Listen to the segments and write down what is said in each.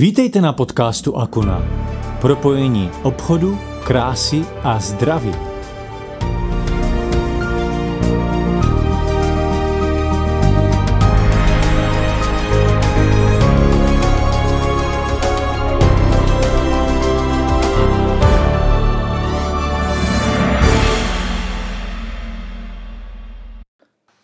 Vítejte na podcastu Akuna. Propojení obchodu, krásy a zdraví.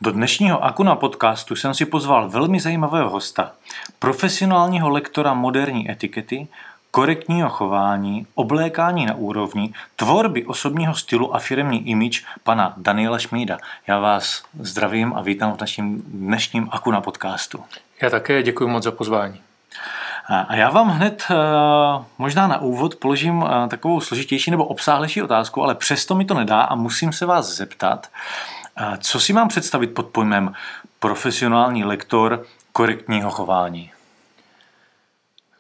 Do dnešního Akuna podcastu jsem si pozval velmi zajímavého hosta, profesionálního lektora moderní etikety, korektního chování, oblékání na úrovni, tvorby osobního stylu a firmní image pana Daniela Šmída. Já vás zdravím a vítám v našem dnešním Akuna podcastu. Já také děkuji moc za pozvání. A já vám hned eh, možná na úvod položím eh, takovou složitější nebo obsáhlejší otázku, ale přesto mi to nedá a musím se vás zeptat, co si mám představit pod pojmem profesionální lektor korektního chování?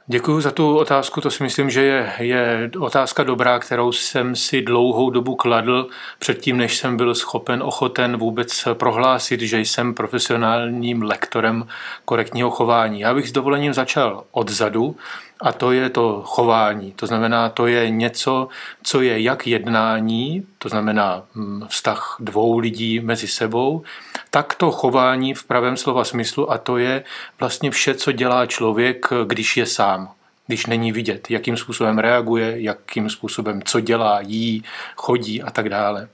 Děkuji za tu otázku, to si myslím, že je, je otázka dobrá, kterou jsem si dlouhou dobu kladl předtím, než jsem byl schopen, ochoten vůbec prohlásit, že jsem profesionálním lektorem korektního chování. Já bych s dovolením začal odzadu a to je to chování. To znamená, to je něco, co je jak jednání, to znamená hm, vztah dvou lidí mezi sebou, tak to chování v pravém slova smyslu a to je vlastně vše, co dělá člověk, když je sám když není vidět, jakým způsobem reaguje, jakým způsobem co dělá, jí, chodí a tak dále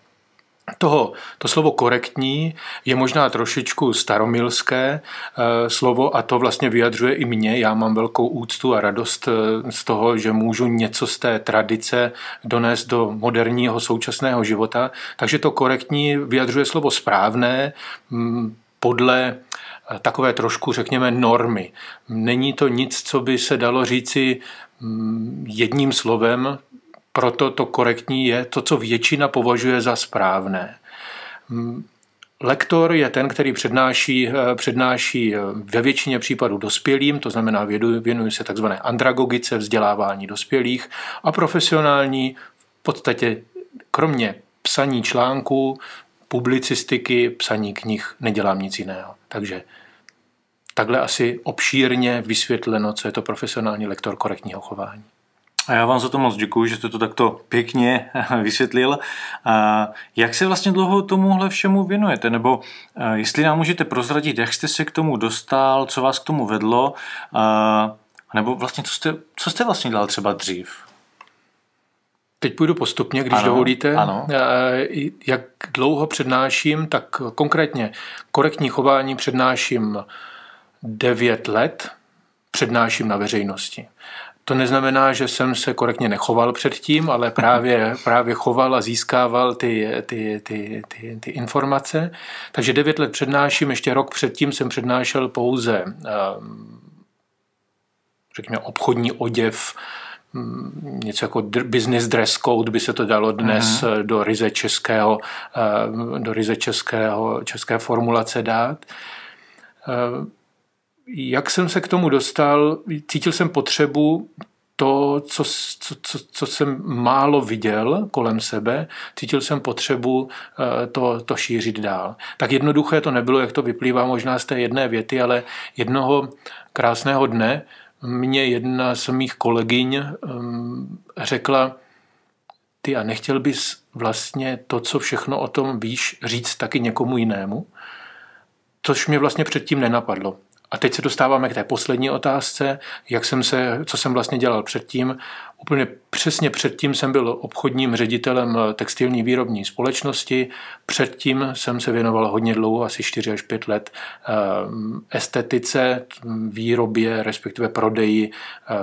toho, to slovo korektní je možná trošičku staromilské eh, slovo a to vlastně vyjadřuje i mě. Já mám velkou úctu a radost eh, z toho, že můžu něco z té tradice donést do moderního současného života. Takže to korektní vyjadřuje slovo správné mm, podle eh, takové trošku, řekněme, normy. Není to nic, co by se dalo říci mm, jedním slovem, proto to korektní je to, co většina považuje za správné. Lektor je ten, který přednáší, eh, přednáší eh, ve většině případů dospělým, to znamená věnuje se takzvané andragogice, vzdělávání dospělých a profesionální v podstatě kromě psaní článků, publicistiky, psaní knih nedělám nic jiného. Takže takhle asi obšírně vysvětleno, co je to profesionální lektor korektního chování. A já vám za to moc děkuji, že jste to takto pěkně vysvětlil. A jak se vlastně dlouho tomuhle všemu věnujete? Nebo jestli nám můžete prozradit, jak jste se k tomu dostal, co vás k tomu vedlo? A nebo vlastně, co jste, co jste vlastně dělal třeba dřív? Teď půjdu postupně, když ano, dovolíte. Ano. Jak dlouho přednáším, tak konkrétně korektní chování přednáším 9 let, přednáším na veřejnosti. To neznamená, že jsem se korektně nechoval předtím, ale právě, právě choval a získával ty, ty, ty, ty, ty informace. Takže devět let přednáším, ještě rok předtím jsem přednášel pouze ehm, řekněme, obchodní oděv, mm, něco jako business dress code by se to dalo dnes uh-huh. do ryze českého, ehm, do ryze českého, české formulace dát. Jak jsem se k tomu dostal, cítil jsem potřebu to, co, co, co, co jsem málo viděl kolem sebe, cítil jsem potřebu eh, to, to šířit dál. Tak jednoduché to nebylo, jak to vyplývá možná z té jedné věty, ale jednoho krásného dne mě jedna z mých kolegyň ehm, řekla, ty a nechtěl bys vlastně to, co všechno o tom víš, říct taky někomu jinému? Což mě vlastně předtím nenapadlo. A teď se dostáváme k té poslední otázce, jak jsem se, co jsem vlastně dělal předtím. Úplně přesně předtím jsem byl obchodním ředitelem textilní výrobní společnosti. Předtím jsem se věnoval hodně dlouho, asi 4 až 5 let, eh, estetice, výrobě, respektive prodeji eh,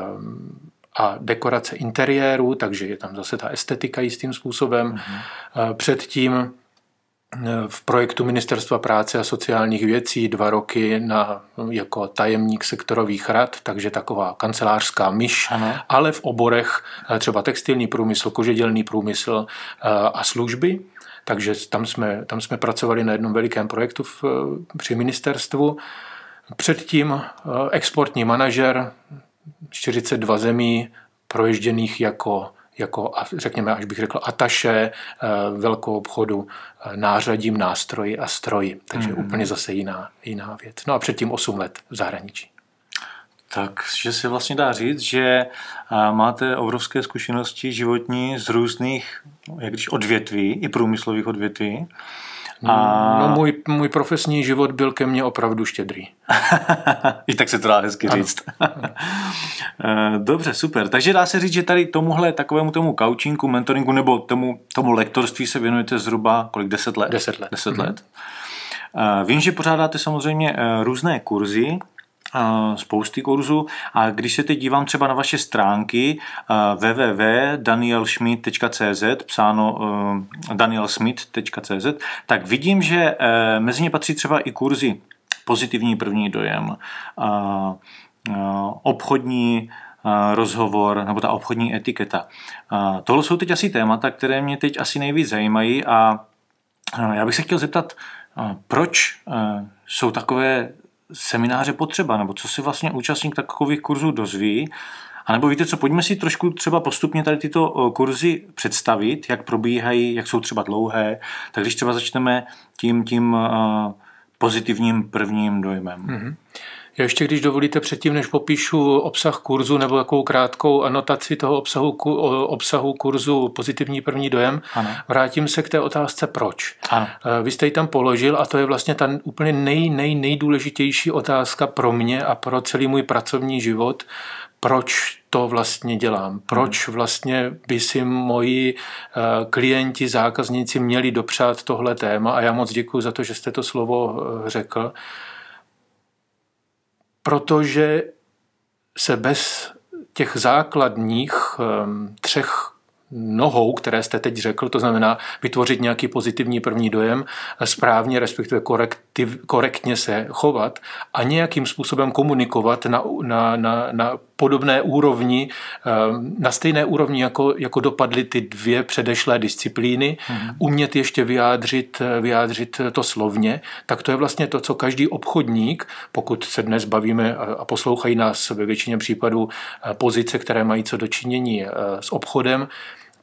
a dekorace interiéru, takže je tam zase ta estetika jistým způsobem. Mm-hmm. Předtím v projektu Ministerstva práce a sociálních věcí dva roky na, jako tajemník sektorových rad, takže taková kancelářská myš, ano. ale v oborech eh, třeba textilní průmysl, kožedělný průmysl eh, a služby. Takže tam jsme, tam jsme pracovali na jednom velikém projektu v, při ministerstvu. Předtím eh, exportní manažer, 42 zemí proježděných jako jako, řekněme, až bych řekl, ataše eh, velkou obchodu eh, nářadím, nástroji a stroji. Takže mm-hmm. úplně zase jiná, jiná věc. No a předtím 8 let v zahraničí. Takže se vlastně dá říct, že máte obrovské zkušenosti životní z různých, jak když odvětví, i průmyslových odvětví. A... No můj, můj profesní život byl ke mně opravdu štědrý. I tak se to dá hezky ano. říct. Eh, dobře, super. Takže dá se říct, že tady tomuhle takovému tomu coachingu, mentoringu nebo tomu, tomu lektorství se věnujete zhruba kolik? Deset let? Deset let. Deset mm-hmm. let. Eh, vím, že pořádáte samozřejmě eh, různé kurzy, spousty kurzů a když se teď dívám třeba na vaše stránky www.danielschmidt.cz psáno danielsmith.cz tak vidím, že mezi ně patří třeba i kurzy pozitivní první dojem, obchodní rozhovor nebo ta obchodní etiketa. Tohle jsou teď asi témata, které mě teď asi nejvíc zajímají a já bych se chtěl zeptat, proč jsou takové semináře potřeba, nebo co si vlastně účastník takových kurzů dozví, a nebo víte co, pojďme si trošku třeba postupně tady tyto kurzy představit, jak probíhají, jak jsou třeba dlouhé. Tak když třeba začneme tím, tím pozitivním prvním dojmem. Mm-hmm. Já ještě, když dovolíte, předtím, než popíšu obsah kurzu nebo takovou krátkou anotaci toho obsahu, obsahu kurzu Pozitivní první dojem, ano. vrátím se k té otázce proč. Ano. Eh, vy jste ji tam položil a to je vlastně ta úplně nej, nej, nejdůležitější otázka pro mě a pro celý můj pracovní život, proč to vlastně dělám, proč mhm. vlastně by si moji eh, klienti, zákazníci měli dopřát tohle téma a já moc děkuji za to, že jste to slovo eh, řekl protože se bez těch základních ehm, třech nohou, které jste teď řekl, to znamená vytvořit nějaký pozitivní první dojem, správně, respektive korektiv, korektně se chovat a nějakým způsobem komunikovat na, na, na, na podobné úrovni, ehm, na stejné úrovni, jako, jako dopadly ty dvě předešlé disciplíny, mm-hmm. umět ještě vyjádřit, vyjádřit to slovně, tak to je vlastně to, co každý obchodník, pokud se dnes bavíme a poslouchají nás ve většině případů eh, pozice, které mají co dočinění eh, s obchodem,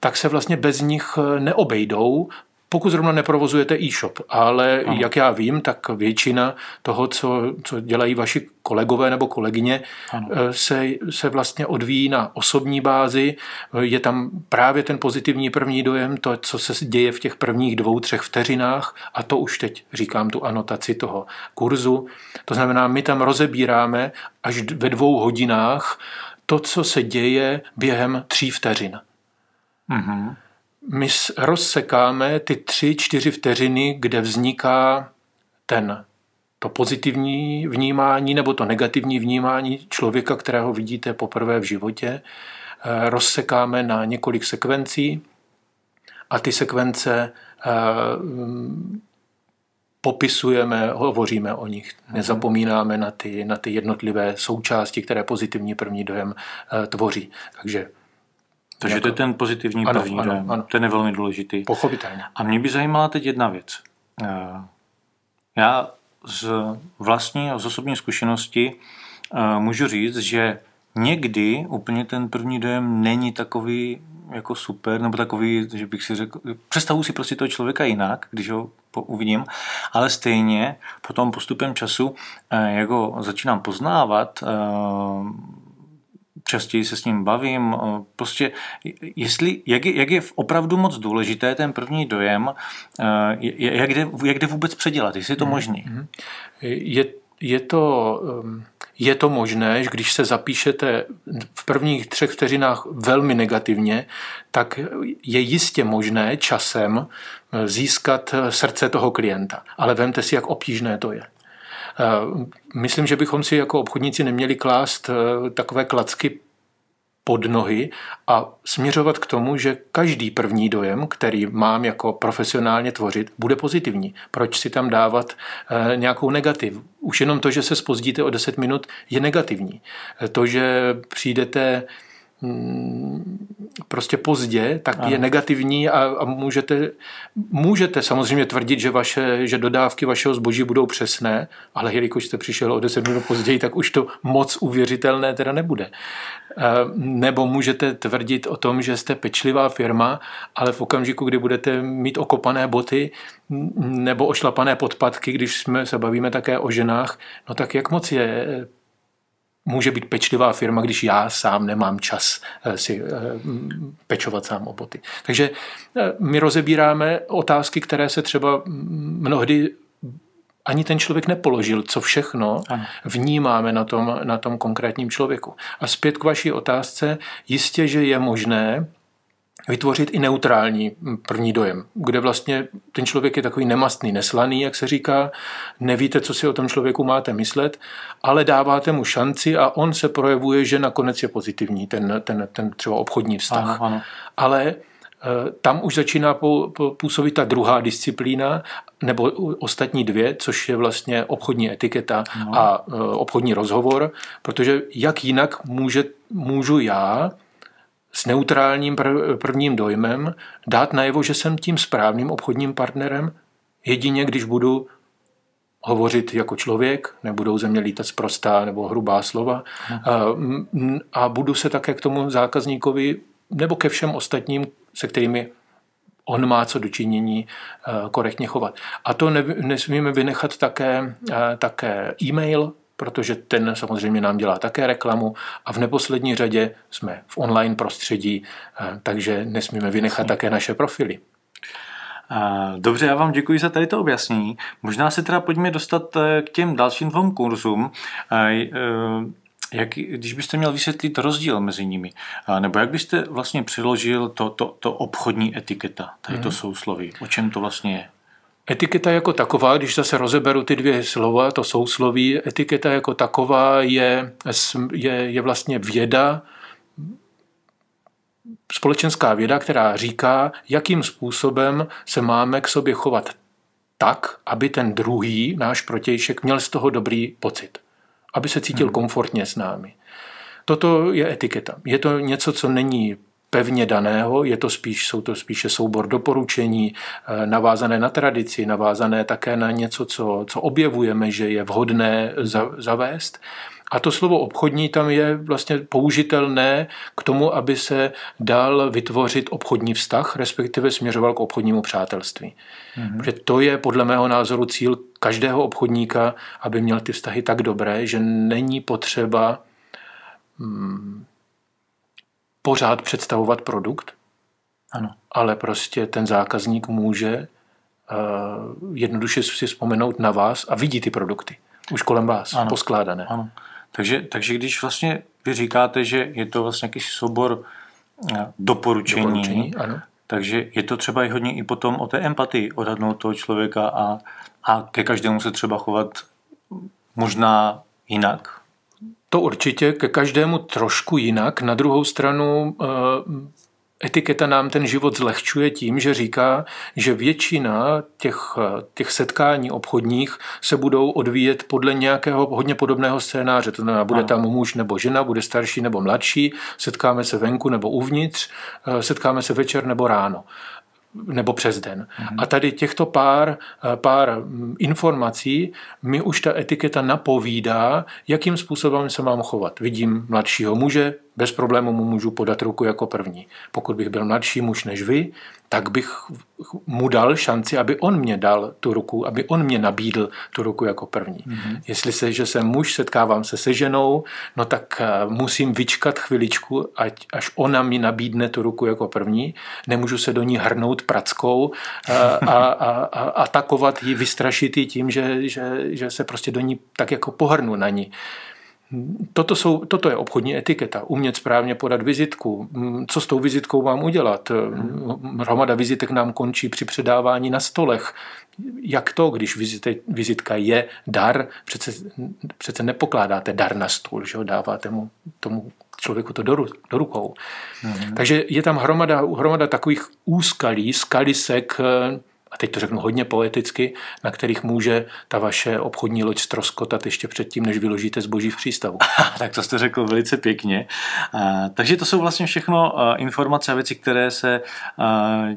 tak se vlastně bez nich eh, neobejdou, pokud zrovna neprovozujete e-shop, ale ano. jak já vím, tak většina toho, co, co dělají vaši kolegové nebo kolegyně, eh, se, se vlastně odvíjí na osobní bázi. Je tam právě ten pozitivní první dojem, to, co se děje v těch prvních dvou, třech vteřinách a to už teď říkám tu anotaci toho kurzu. To znamená, my tam rozebíráme až ve dvou hodinách to, co se děje během tří vteřin. Mm-hmm. My rozsekáme ty tři, čtyři vteřiny, kde vzniká ten to pozitivní vnímání nebo to negativní vnímání člověka, kterého vidíte poprvé v životě, eh, rozsekáme na několik sekvencí a ty sekvence eh, popisujeme, hovoříme o nich. Nezapomínáme na ty, na ty jednotlivé součásti, které pozitivní první dojem eh, tvoří. Takže takže jako... to je ten pozitivní ano, první ano, dojem. Ano. Ten je velmi důležitý. Pochopitelně. A mě by zajímala teď jedna věc. Eh, já z vlastní a z osobní zkušenosti eh, můžu říct, že někdy úplně ten první dojem není takový jako super, nebo takový, že bych si řekl, představu si prostě toho člověka jinak, když ho uvidím, ale stejně potom postupem času, eh, jak ho začínám poznávat, častěji se s ním bavím. Prostě, jestli, jak, je, jak je opravdu moc důležité ten první dojem, jak jde, jak jde vůbec předělat, jestli je to mhm, možné. Mhm. Je, je to... Um je to možné, že když se zapíšete v prvních třech vteřinách velmi negativně, tak je jistě možné časem získat srdce toho klienta. Ale vemte si, jak obtížné to je. Eh, myslím, že bychom si jako obchodníci neměli klást eh, takové klacky pod nohy a směřovat k tomu, že každý první dojem, který mám jako profesionálně tvořit, bude pozitivní. Proč si tam dávat eh, nějakou negativ? Už jenom to, že se spozdíte o 10 minut, je negativní. To, že přijdete prostě pozdě, tak Aha. je negativní a, a můžete, můžete samozřejmě tvrdit, že, vaše, že dodávky vašeho zboží budou přesné, ale jelikož jste přišel o 10 minut později, tak už to moc uvěřitelné teda nebude. Nebo můžete tvrdit o tom, že jste pečlivá firma, ale v okamžiku, kdy budete mít okopané boty nebo ošlapané podpatky, když jsme se bavíme také o ženách, no tak jak moc je může být pečlivá firma, když já sám nemám čas eh, si eh, pečovat sám o boty. Takže eh, my rozebíráme otázky, které se třeba mnohdy ani ten člověk nepoložil, co všechno vnímáme na tom, na tom konkrétním člověku. A zpět k vaší otázce, jistě, že je možné vytvořit i neutrální první dojem, kde vlastně ten člověk je takový nemastný, neslaný, jak se říká, nevíte, co si o tom člověku máte myslet, ale dáváte mu šanci a on se projevuje, že nakonec je pozitivní, ten, ten, ten třeba obchodní vztah. Ano, ano. Ale e, tam už začíná působit ta druhá disciplína, nebo ostatní dvě, což je vlastně obchodní etiketa no. a e, obchodní rozhovor, protože jak jinak může, můžu já s neutrálním prvním dojmem dát najevo, že jsem tím správným obchodním partnerem, jedině když budu hovořit jako člověk, nebudou ze mě lítat zprostá nebo hrubá slova a, a budu se také k tomu zákazníkovi nebo ke všem ostatním, se kterými on má co dočinění korektně chovat. A to nesmíme vynechat také, také e-mail, protože ten samozřejmě nám dělá také reklamu a v neposlední řadě jsme v online prostředí, eh, takže nesmíme vynechat také naše profily. Dobře, já vám děkuji za tady to objasnění. Možná se teda pojďme dostat eh, k těm dalším dvou kurzům. Eh, jak, když byste měl vysvětlit rozdíl mezi nimi, nebo jak byste vlastně přiložil to, to, to obchodní etiketa, tady to mm-hmm. sousloví, o čem to vlastně je? Etiketa jako taková, když zase rozeberu ty dvě slova, to sousloví, etiketa jako taková je, je, je vlastně věda, společenská věda, která říká, jakým způsobem se máme k sobě chovat tak, aby ten druhý, náš protějšek, měl z toho dobrý pocit. Aby se cítil hmm. komfortně s námi. Toto je etiketa. Je to něco, co není pevně daného, je to spíš, jsou to spíše soubor doporučení, eh, navázané na tradici, navázané také na něco, co, co objevujeme, že je vhodné za, zavést. A to slovo obchodní tam je vlastně použitelné k tomu, aby se dal vytvořit obchodní vztah, respektive směřoval k obchodnímu přátelství. Mm-hmm. Protože to je podle mého názoru cíl každého obchodníka, aby měl ty vztahy tak dobré, že není potřeba hmm, pořád představovat produkt, ano. ale prostě ten zákazník může uh, jednoduše si vzpomenout na vás a vidí ty produkty už kolem vás, ano. poskládané. Ano. Takže, takže když vlastně vy říkáte, že je to vlastně jakýsi soubor eh, doporučení, doporučení ano. takže je to třeba i hodně i potom o té empatii, odhadnout toho člověka a, a ke každému se třeba chovat možná jinak, to určitě ke každému trošku jinak. Na druhou stranu eh, etiketa nám ten život zlehčuje tím, že říká, že většina těch, eh, těch setkání obchodních se budou odvíjet podle nějakého hodně podobného scénáře. To znamená, bude tam muž nebo žena, bude starší nebo mladší, setkáme se venku nebo uvnitř, eh, setkáme se večer nebo ráno nebo přes den. Mm-hmm. A tady těchto pár, eh, pár mm, informací mi už ta etiketa napovídá, jakým způsobem se mám chovat. Vidím mladšího muže, bez problému mu můžu podat ruku jako první. Pokud bych byl mladší muž než vy, tak bych mu dal šanci, aby on mě dal tu ruku, aby on mě nabídl tu ruku jako první. Mm-hmm. Jestli se, že jsem muž, setkávám se se ženou, no tak eh, musím vyčkat chviličku, ať, až ona mi nabídne tu ruku jako první. Nemůžu se do ní hrnout prackou a, eh, a, a, a atakovat ji, vystrašit ji tím, že, že, že se prostě do ní tak jako pohrnu na ní. Toto, jsou, toto je obchodní etiketa. Umět správně podat vizitku. Co s tou vizitkou mám udělat? Hromada vizitek nám končí při předávání na stolech. Jak to, když vizite, vizitka je dar, přece, přece nepokládáte dar na stůl, že ho dáváte mu, tomu člověku to do, do rukou. Mm-hmm. Takže je tam hromada, hromada takových úskalí, skalisek, a teď to řeknu hodně poeticky, na kterých může ta vaše obchodní loď stroskotat ještě předtím, než vyložíte zboží v přístavu. tak to jste řekl velice pěkně. Takže to jsou vlastně všechno informace a věci, které se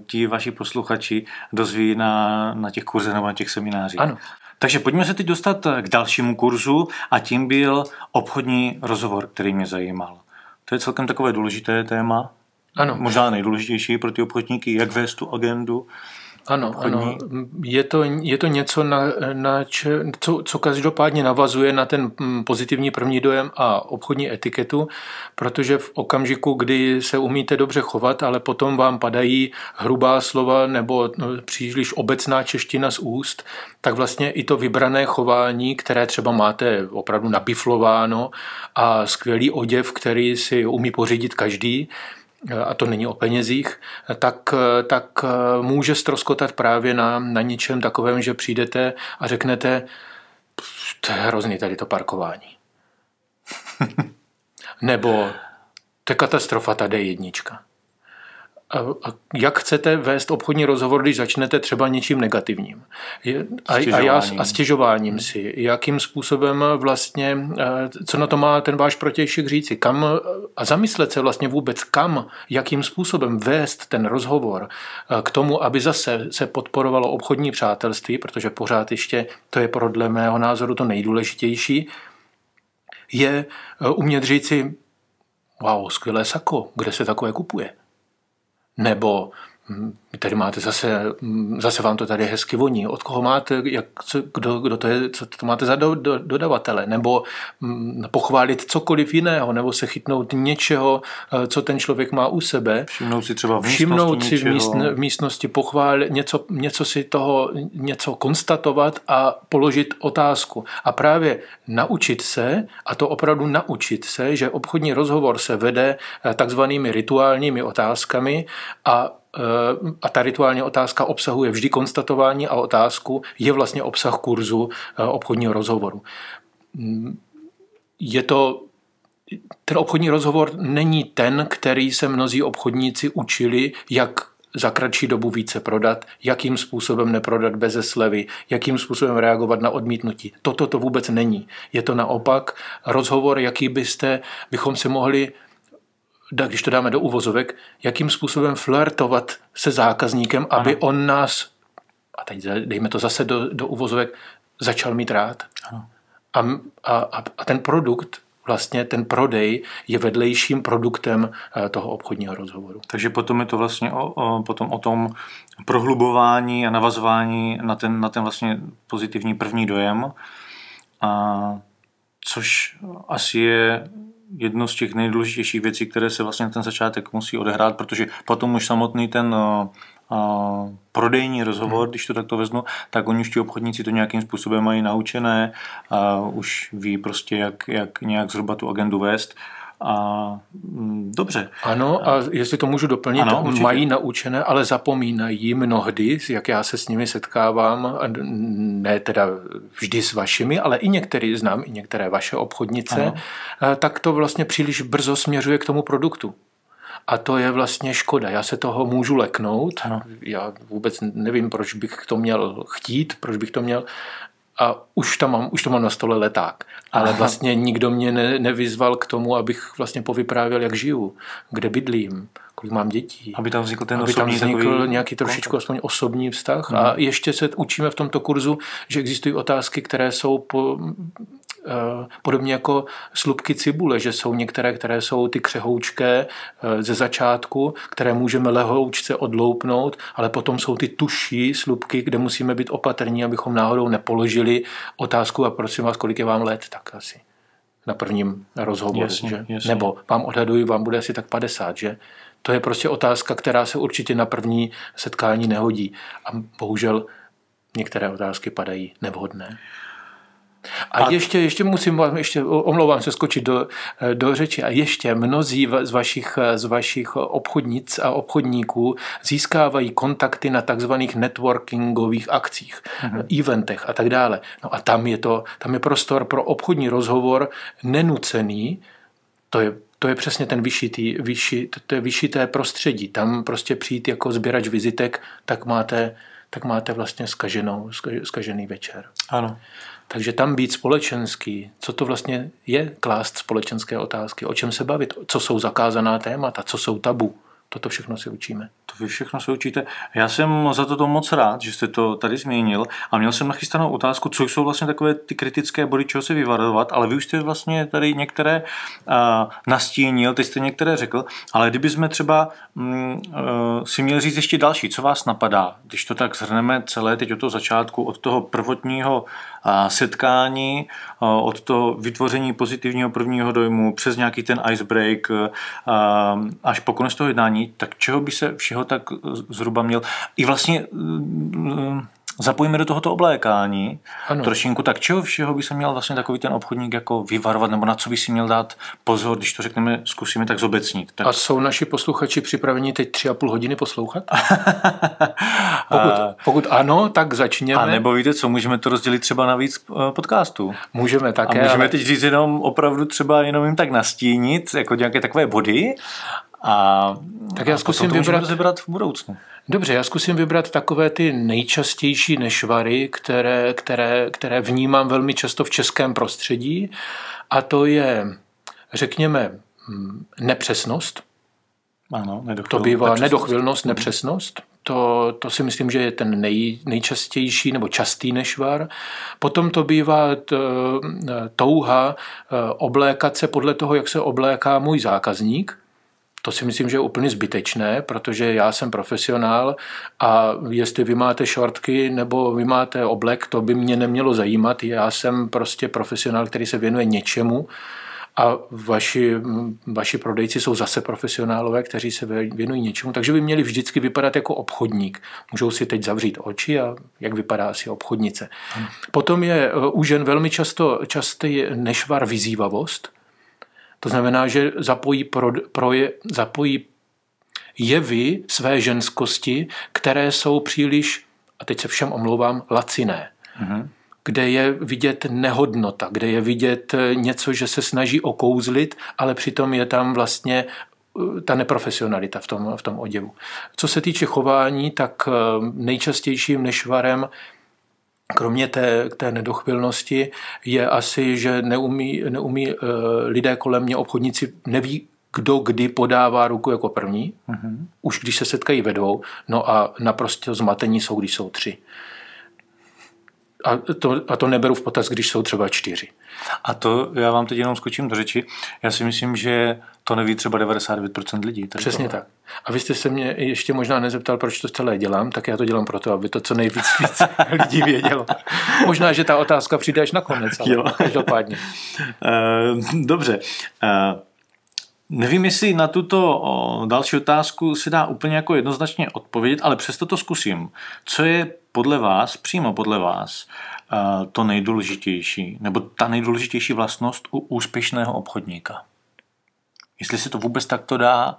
ti vaši posluchači dozví na, na těch kurzech nebo na těch seminářích. Ano. Takže pojďme se teď dostat k dalšímu kurzu a tím byl obchodní rozhovor, který mě zajímal. To je celkem takové důležité téma. Ano. Možná nejdůležitější pro ty obchodníky, jak vést tu agendu, Ano, obchodní? ano. Je to, je to něco, na, na če, co, co každopádně navazuje na ten mm, pozitivní první dojem a obchodní etiketu, protože v okamžiku, kdy se umíte dobře chovat, ale potom vám padají hrubá slova nebo no, příliš obecná čeština z úst, tak vlastně i to vybrané chování, které třeba máte opravdu nabiflováno a skvělý oděv, který si umí pořídit každý, a to není o penězích, tak, tak může stroskotat právě na, na něčem takovém, že přijdete a řeknete, to je hrozný tady to parkování. Nebo to je katastrofa, ta D1. A, a jak chcete vést obchodní rozhovor, když začnete třeba něčím negativním? A, a, já, a stěžováním si. Jakým způsobem vlastně, co na to má ten váš protějšek říci? Kam, a zamyslet se vlastně vůbec kam, jakým způsobem vést ten rozhovor k tomu, aby zase se podporovalo obchodní přátelství, protože pořád ještě to je podle mého názoru to nejdůležitější, je umět říci, wow, skvělé sako, kde se takové kupuje? Nebo tady máte zase, hm, zase vám to tady hezky voní. Od koho máte, jak, co, kdo, kdo to je, co to máte za do, do, dodavatele, nebo hm, pochválit cokoliv jiného, nebo se chytnout něčeho, eh, co ten člověk má u sebe. Všimnout si třeba v Všimnout si v, míst, v místnosti, pochválit, něco, něco si toho, něco konstatovat a položit otázku. A právě naučit se, a to opravdu naučit se, že obchodní rozhovor se vede eh, takzvanými rituálními otázkami a a ta rituální otázka obsahuje vždy konstatování a otázku, je vlastně obsah kurzu eh, obchodního rozhovoru. Mm, je to ten obchodní rozhovor není ten, který se mnozí obchodníci učili, jak za kratší dobu více prodat, jakým způsobem neprodat bez slevy, jakým způsobem reagovat na odmítnutí. Toto to vůbec není. Je to naopak rozhovor, jaký byste, bychom si mohli když to dáme do uvozovek, jakým způsobem flirtovat se zákazníkem, aby ano. on nás, a teď dejme to zase do, do uvozovek, začal mít rád. Ano. A, a, a ten produkt, vlastně ten prodej je vedlejším produktem eh, toho obchodního rozhovoru. Takže potom je to vlastně o, o, potom o tom prohlubování a navazování na ten, na ten vlastně pozitivní první dojem, a což asi je jedno z těch nejdůležitějších věcí, které se vlastně ten začátek musí odehrát, protože potom už samotný ten uh, prodejní rozhovor, hmm. když to takto vezmu, tak oni už ti obchodníci to nějakým způsobem mají naučené a už ví prostě, jak, jak nějak zhruba tu agendu vést. A mm, dobře. Ano, a jestli to můžu doplnit, ano, mají naučené, ale zapomínají mnohdy, jak já se s nimi setkávám, ne teda vždy s vašimi, ale i některý znám, i některé vaše obchodnice, ano. tak to vlastně příliš brzo směřuje k tomu produktu. A to je vlastně škoda. Já se toho můžu leknout. Ano. Já vůbec nevím, proč bych to měl chtít, proč bych to měl a už, tam mám, už to mám na stole leták. Ale vlastně nikdo mě ne, nevyzval k tomu, abych vlastně povyprávěl, jak žiju, kde bydlím, kolik mám dětí. Aby tam vznikl ten aby tam vznikl nějaký trošičku kontakt. aspoň osobní vztah. Hmm. A ještě se učíme v tomto kurzu, že existují otázky, které jsou po, podobně jako slupky cibule, že jsou některé, které jsou ty křehoučké eh, ze začátku, které můžeme lehoučce odloupnout, ale potom jsou ty tuší slupky, kde musíme být opatrní, abychom náhodou nepoložili otázku a prosím vás, kolik je vám let, tak asi na prvním rozhovoru. Jasně, že? Jasně. Nebo vám odhaduji, vám bude asi tak 50, že? To je prostě otázka, která se určitě na první setkání nehodí. A bohužel některé otázky padají nevhodné. A, a ještě, ještě musím vám, ještě omlouvám se, skočit do, do řeči. A ještě mnozí z vašich, z vašich obchodnic a obchodníků získávají kontakty na takzvaných networkingových akcích, mm-hmm. eventech a tak dále. No a tam je, to, tam je prostor pro obchodní rozhovor nenucený, to je to je přesně ten vyšitý, vyši, to je vyšité prostředí. Tam prostě přijít jako sběrač vizitek, tak máte, tak máte vlastně skaženou, skažený večer. Ano. Takže tam být společenský, co to vlastně je klást společenské otázky, o čem se bavit, co jsou zakázaná témata, co jsou tabu, Toto všechno si učíme. To vy všechno se učíte. Já jsem za to moc rád, že jste to tady zmínil a měl jsem nachystanou otázku, co jsou vlastně takové ty kritické body, čeho se vyvarovat, ale vy už jste vlastně tady některé uh, nastínil, teď jste některé řekl, ale kdyby jsme třeba um, uh, si měli říct ještě další, co vás napadá, když to tak zhrneme celé teď od toho začátku, od toho prvotního uh, setkání, od toho vytvoření pozitivního prvního dojmu přes nějaký ten icebreak až po konec toho jednání, tak čeho by se všeho tak zhruba měl. I vlastně mm, zapojíme do tohoto oblékání ano. trošinku, tak čeho všeho by se měl vlastně takový ten obchodník jako vyvarovat, nebo na co by si měl dát pozor, když to řekneme, zkusíme tak zobecnit. Tak... A jsou naši posluchači připraveni teď tři a půl hodiny poslouchat? pokud, pokud ano, tak začněme. A nebo víte co, můžeme to rozdělit třeba na víc eh, podcastů. Můžeme také. A můžeme ale... teď říct jenom opravdu třeba jenom jim tak nastínit, jako nějaké takové body a, tak já zkusím vybrat, vybrat v budoucnu. Dobře, já zkusím vybrat takové ty nejčastější nešvary, které, které, které vnímám velmi často v českém prostředí. A to je, řekněme, mm, nepřesnost. Ano, to bývá nepřesnost. nedochvilnost, mhm. nepřesnost. To, to si myslím, že je ten nej, nejčastější nebo častý nešvar. Potom to bývá t, touha eh, oblékat se podle toho, jak se obléká můj zákazník. To si myslím, že je úplně zbytečné, protože já jsem profesionál a jestli vy máte šortky nebo vy máte oblek, to by mě nemělo zajímat. Já jsem prostě profesionál, který se věnuje něčemu a vaši, vaši prodejci jsou zase profesionálové, kteří se věnují něčemu, takže by měli vždycky vypadat jako obchodník. Můžou si teď zavřít oči a jak vypadá asi obchodnice. Hmm. Potom je u žen velmi často častý nešvar vyzývavost, to znamená, že zapojí, pro, proje, zapojí jevy své ženskosti, které jsou příliš, a teď se všem omlouvám, laciné. Mm-hmm. Kde je vidět nehodnota, kde je vidět něco, že se snaží okouzlit, ale přitom je tam vlastně eh, ta neprofesionalita v tom, v tom oděvu. Co se týče chování, tak eh, nejčastějším nešvarem kromě té, té nedochvilnosti je asi, že neumí, neumí uh, lidé kolem mě, obchodníci, neví, kdo kdy podává ruku jako první, mm-hmm. už když se setkají ve dvou, no a naprosto zmatení jsou, když jsou tři. A to, a to neberu v potaz, když jsou třeba čtyři. A to já vám teď jenom skočím do řeči. Já si myslím, že to neví třeba 99% lidí. Přesně tohle. tak. A vy jste se mě ještě možná nezeptal, proč to celé dělám, tak já to dělám proto, aby to co nejvíc víc lidí vědělo. Možná, že ta otázka přijde až nakonec, ale jo. každopádně. Uh, dobře. Uh, Nevím, jestli na tuto další otázku se dá úplně jako jednoznačně odpovědět, ale přesto to zkusím. Co je podle vás, přímo podle vás, to nejdůležitější, nebo ta nejdůležitější vlastnost u úspěšného obchodníka? Jestli se to vůbec takto dá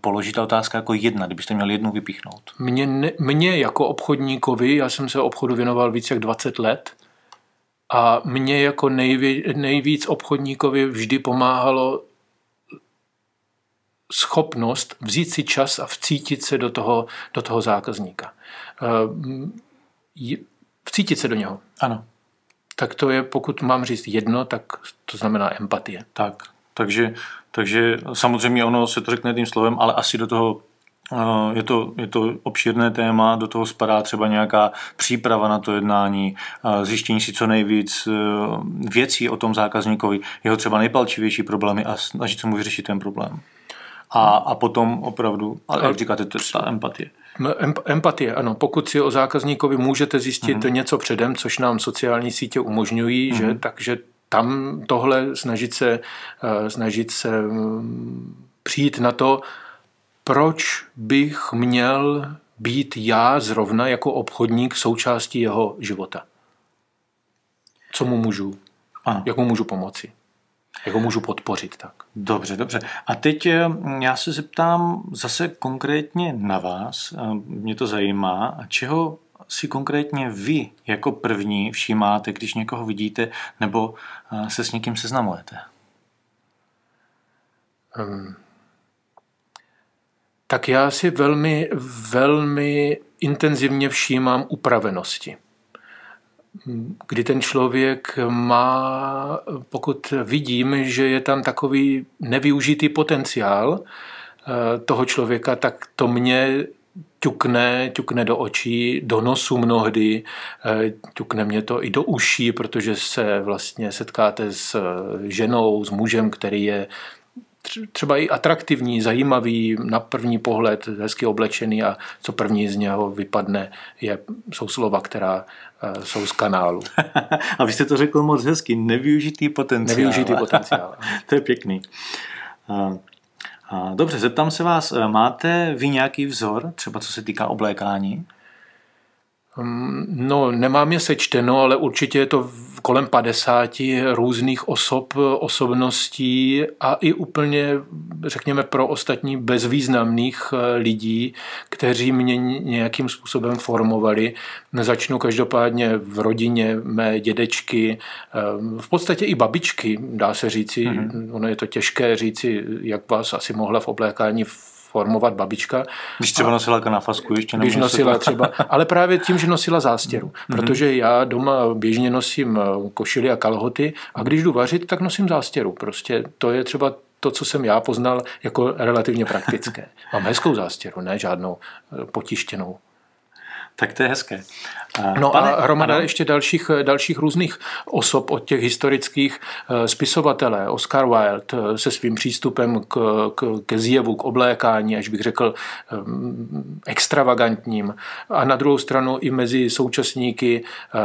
položit ta otázka jako jedna, kdybyste měli jednu vypíchnout. Mně, ne, mně jako obchodníkovi, já jsem se obchodu věnoval více jak 20 let, a mně jako nejví, nejvíc obchodníkovi vždy pomáhalo schopnost vzít si čas a vcítit se do toho, do toho zákazníka. Eh, vcítit se do něho. Ano. Tak to je, pokud mám říct jedno, tak to znamená empatie. Tak, takže, takže samozřejmě ono se to řekne jedním slovem, ale asi do toho eh, je to, je to obšírné téma, do toho spadá třeba nějaká příprava na to jednání, eh, zjištění si co nejvíc věcí o tom zákazníkovi, jeho třeba nejpalčivější problémy a snažit se mu vyřešit ten problém. A, a potom opravdu, ale jak říkáte, to je ta empatie. Empatie, ano. Pokud si o zákazníkovi můžete zjistit mm-hmm. něco předem, což nám sociální sítě umožňují, mm-hmm. že, takže tam tohle snažit se, uh, snažit se um, přijít na to, proč bych měl být já zrovna jako obchodník součástí jeho života. Co mu můžu? Ano. Jak mu můžu pomoci? Jak ho můžu podpořit tak? Dobře, dobře. A teď eh, já se zeptám zase konkrétně na vás. Mě to zajímá. Čeho si konkrétně vy jako první všímáte, když někoho vidíte nebo eh, se s někým seznamujete? Um, tak já si velmi, velmi intenzivně všímám upravenosti kdy ten člověk má, pokud vidím, že je tam takový nevyužitý potenciál, toho člověka, tak to mě ťukne, ťukne do očí, do nosu mnohdy, ťukne mě to i do uší, protože se vlastně setkáte s ženou, s mužem, který je třeba i atraktivní, zajímavý, na první pohled hezky oblečený a co první z něho vypadne, je, jsou slova, která uh, jsou z kanálu. a vy jste to řekl moc hezky, nevyužitý potenciál. Nevyužitý potenciál. to je pěkný. Uh, Dobře, zeptám se vás, e, máte vy nějaký vzor, třeba co se týká oblékání? Mm, no, nemám je sečteno, ale určitě je to kolem 50 různých osob, osobností a i úplně, řekněme, pro ostatní bezvýznamných eh, lidí, kteří mě nějakým způsobem formovali. Začnu každopádně v rodině mé dědečky, eh, v podstatě i babičky, dá se říci. Mm-hmm. Ono je to těžké říci, jak vás asi mohla v oblékání formovat babička. Když třeba nosila kanafasku ještě. Když nosila třeba, ale právě tím, že nosila zástěru. Mm-hmm. Protože já doma běžně nosím eh, košily a kalhoty a když jdu vařit, tak nosím zástěru. Prostě to je třeba to, co jsem já poznal jako relativně praktické. Mám hezkou zástěru, ne žádnou eh, potištěnou. Tak to je hezké. No Pane, a hromada ano. ještě dalších, dalších různých osob od těch historických eh, spisovatelé. Oscar Wilde eh, se svým přístupem k, k, ke zjevu, k oblékání, až bych řekl eh, extravagantním. A na druhou stranu i mezi současníky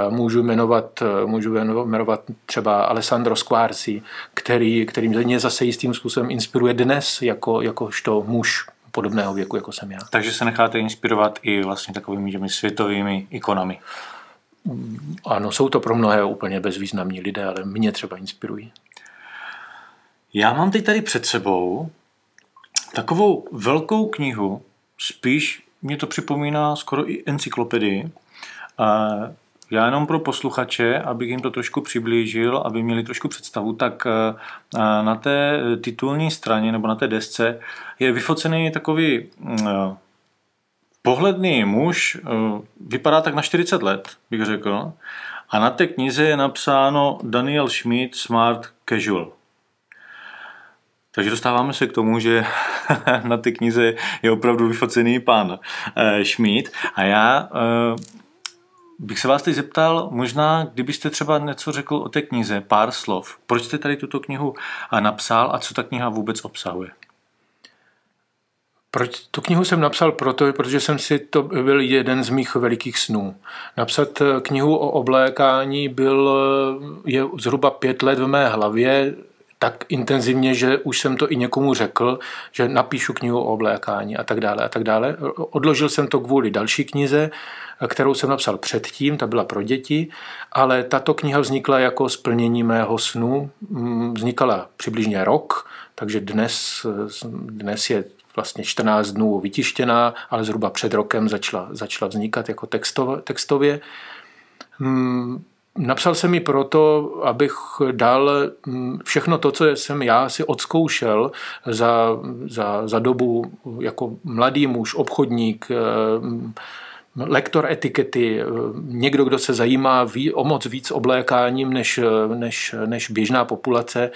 můžu jmenovat, můžu jmenovat třeba Alessandro Squarci, který, který mě zase jistým způsobem inspiruje dnes jako, jakožto muž podobného věku, jako jsem já. Takže se necháte inspirovat i vlastně takovými těmi světovými ikonami. Ano, jsou to pro mnohé úplně bezvýznamní lidé, ale mě třeba inspirují. Já mám teď tady před sebou takovou velkou knihu, spíš mě to připomíná skoro i encyklopedii. Já jenom pro posluchače, abych jim to trošku přiblížil, aby měli trošku představu, tak eh, na té titulní straně nebo na té desce je vyfocený takový mm, eh, pohledný muž, eh, vypadá tak na 40 let, bych řekl, a na té knize je napsáno Daniel Schmidt Smart Casual. Takže dostáváme se k tomu, že na té knize je opravdu vyfocený pan Schmidt a já bych se vás teď zeptal, možná, kdybyste třeba něco řekl o té knize, pár slov. Proč jste tady tuto knihu napsal a co ta kniha vůbec obsahuje? Proč tu knihu jsem napsal proto, protože jsem si to byl jeden z mých velikých snů. Napsat eh, knihu o oblékání byl, eh, je zhruba pět let v mé hlavě, tak intenzivně, že už jsem to i někomu řekl, že napíšu knihu o oblékání a tak dále a tak dále. Odložil jsem to kvůli další knize, kterou jsem napsal předtím, ta byla pro děti, ale tato kniha vznikla jako splnění mého snu. Mm, vznikala přibližně rok, takže dnes, dnes je vlastně 14 dnů vytištěná, ale zhruba před rokem začala, začala vznikat jako textově. textově. Mm, napsal jsem ji proto, abych dal mm, všechno to, co jsem já si odzkoušel za, za, za dobu jako mladý muž, obchodník, lektor etikety, někdo, kdo se zajímá o moc víc oblékáním než, než, než běžná populace,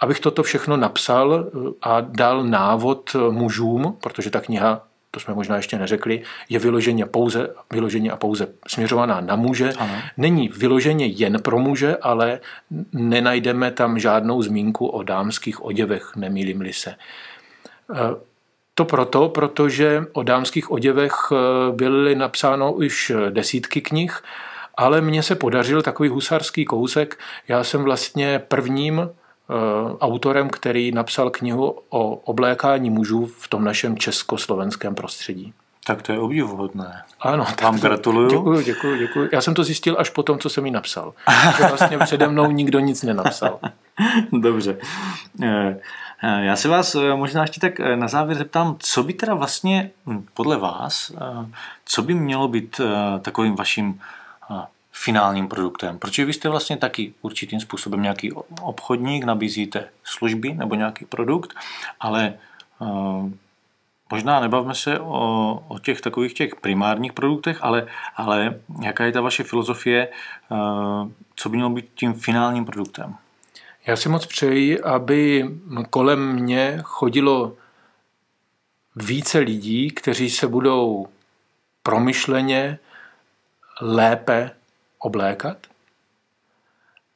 abych toto všechno napsal a dal návod mužům, protože ta kniha, to jsme možná ještě neřekli, je vyloženě pouze, vyloženě a pouze směřovaná na muže. Ano. Není vyloženě jen pro muže, ale nenajdeme tam žádnou zmínku o dámských oděvech, nemýlím-li se. To proto, protože o dámských oděvech eh, byly napsáno už desítky knih, ale mně se podařil takový husarský kousek. Já jsem vlastně prvním eh, autorem, který napsal knihu o oblékání mužů v tom našem československém prostředí. Tak to je obdivuhodné. Ano. Vám gratuluju. Děkuji, děkuji, děkuji. Já jsem to zjistil až po tom, co jsem ji napsal. Že vlastně přede mnou nikdo nic nenapsal. Dobře. Eh, Eh, já se vás eh, možná ještě tak eh, na závěr zeptám, co by teda vlastně hm, podle vás, co by mělo být takovým vaším finálním produktem? Protože vy jste vlastně taky určitým způsobem nějaký obchodník, nabízíte služby nebo nějaký produkt, ale možná nebavme se o, o těch takových těch primárních produktech, ale, ale jaká je ta vaše filozofie, co by mělo být tím finálním produktem? Já si moc přeji, aby kolem mě chodilo více lidí, kteří se budou promyšleně lépe oblékat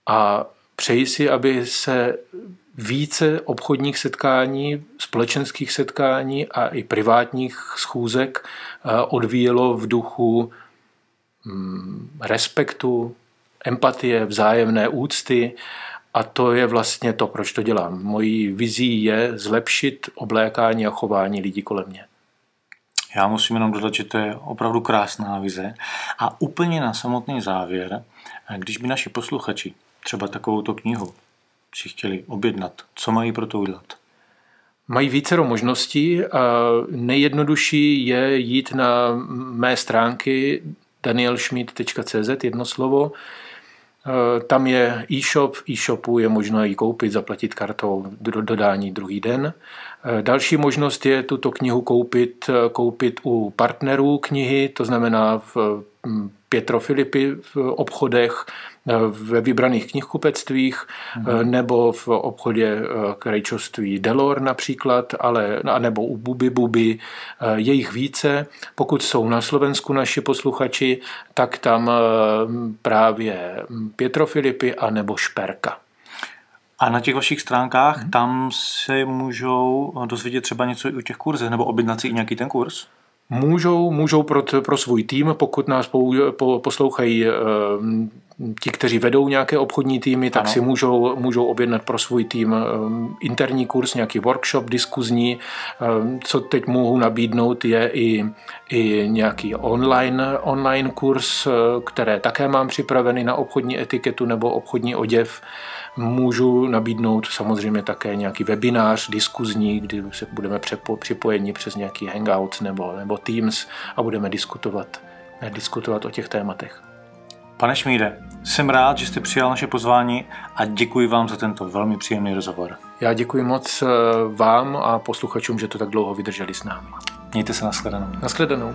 a přeji si, aby se více obchodních setkání, společenských setkání a i privátních schůzek eh, odvíjelo v duchu mm, respektu, empatie, vzájemné úcty a to je vlastně to, proč to dělám. Mojí vizí je zlepšit oblékání a chování lidí kolem mě. Já musím jenom dodat, že to je opravdu krásná vize. A úplně na samotný závěr, když by naši posluchači třeba takovouto knihu si chtěli objednat, co mají pro to udělat? Mají vícero možností a nejjednodušší je jít na mé stránky danielschmidt.cz, jedno slovo, Eh, tam je e-shop, v e-shopu je možno ji koupit, zaplatit kartou do dodání druhý den. Eh, další možnost je tuto knihu koupit, eh, koupit u partnerů knihy, to znamená v hm, Pietro Filipy v obchodech, ve vybraných knihkupectvích mm. nebo v obchodě krajčoství Delor například, ale, nebo u Buby Buby. Je jich více. Pokud jsou na Slovensku naši posluchači, tak tam právě Pietro Filipy a nebo Šperka. A na těch vašich stránkách hmm. tam se můžou dozvědět třeba něco i o těch kurzech, nebo objednat si i nějaký ten kurz? Můžou, můžou pro, pro svůj tým, pokud nás po, po, poslouchají e, ti, kteří vedou nějaké obchodní týmy, tak ano. si můžou, můžou objednat pro svůj tým e, interní kurz, nějaký workshop diskuzní. E, co teď mohu nabídnout je i, i nějaký online, online kurz, které také mám připravený na obchodní etiketu nebo obchodní oděv. Můžu nabídnout samozřejmě také nějaký webinář diskuzní, kdy se budeme připojeni přes nějaký Hangout nebo, nebo Teams a budeme diskutovat, diskutovat o těch tématech. Pane Šmíde, jsem rád, že jste přijal naše pozvání a děkuji vám za tento velmi příjemný rozhovor. Já děkuji moc eh, vám a posluchačům, že to tak dlouho vydrželi s námi. Mějte se nashledanou. Nashledanou.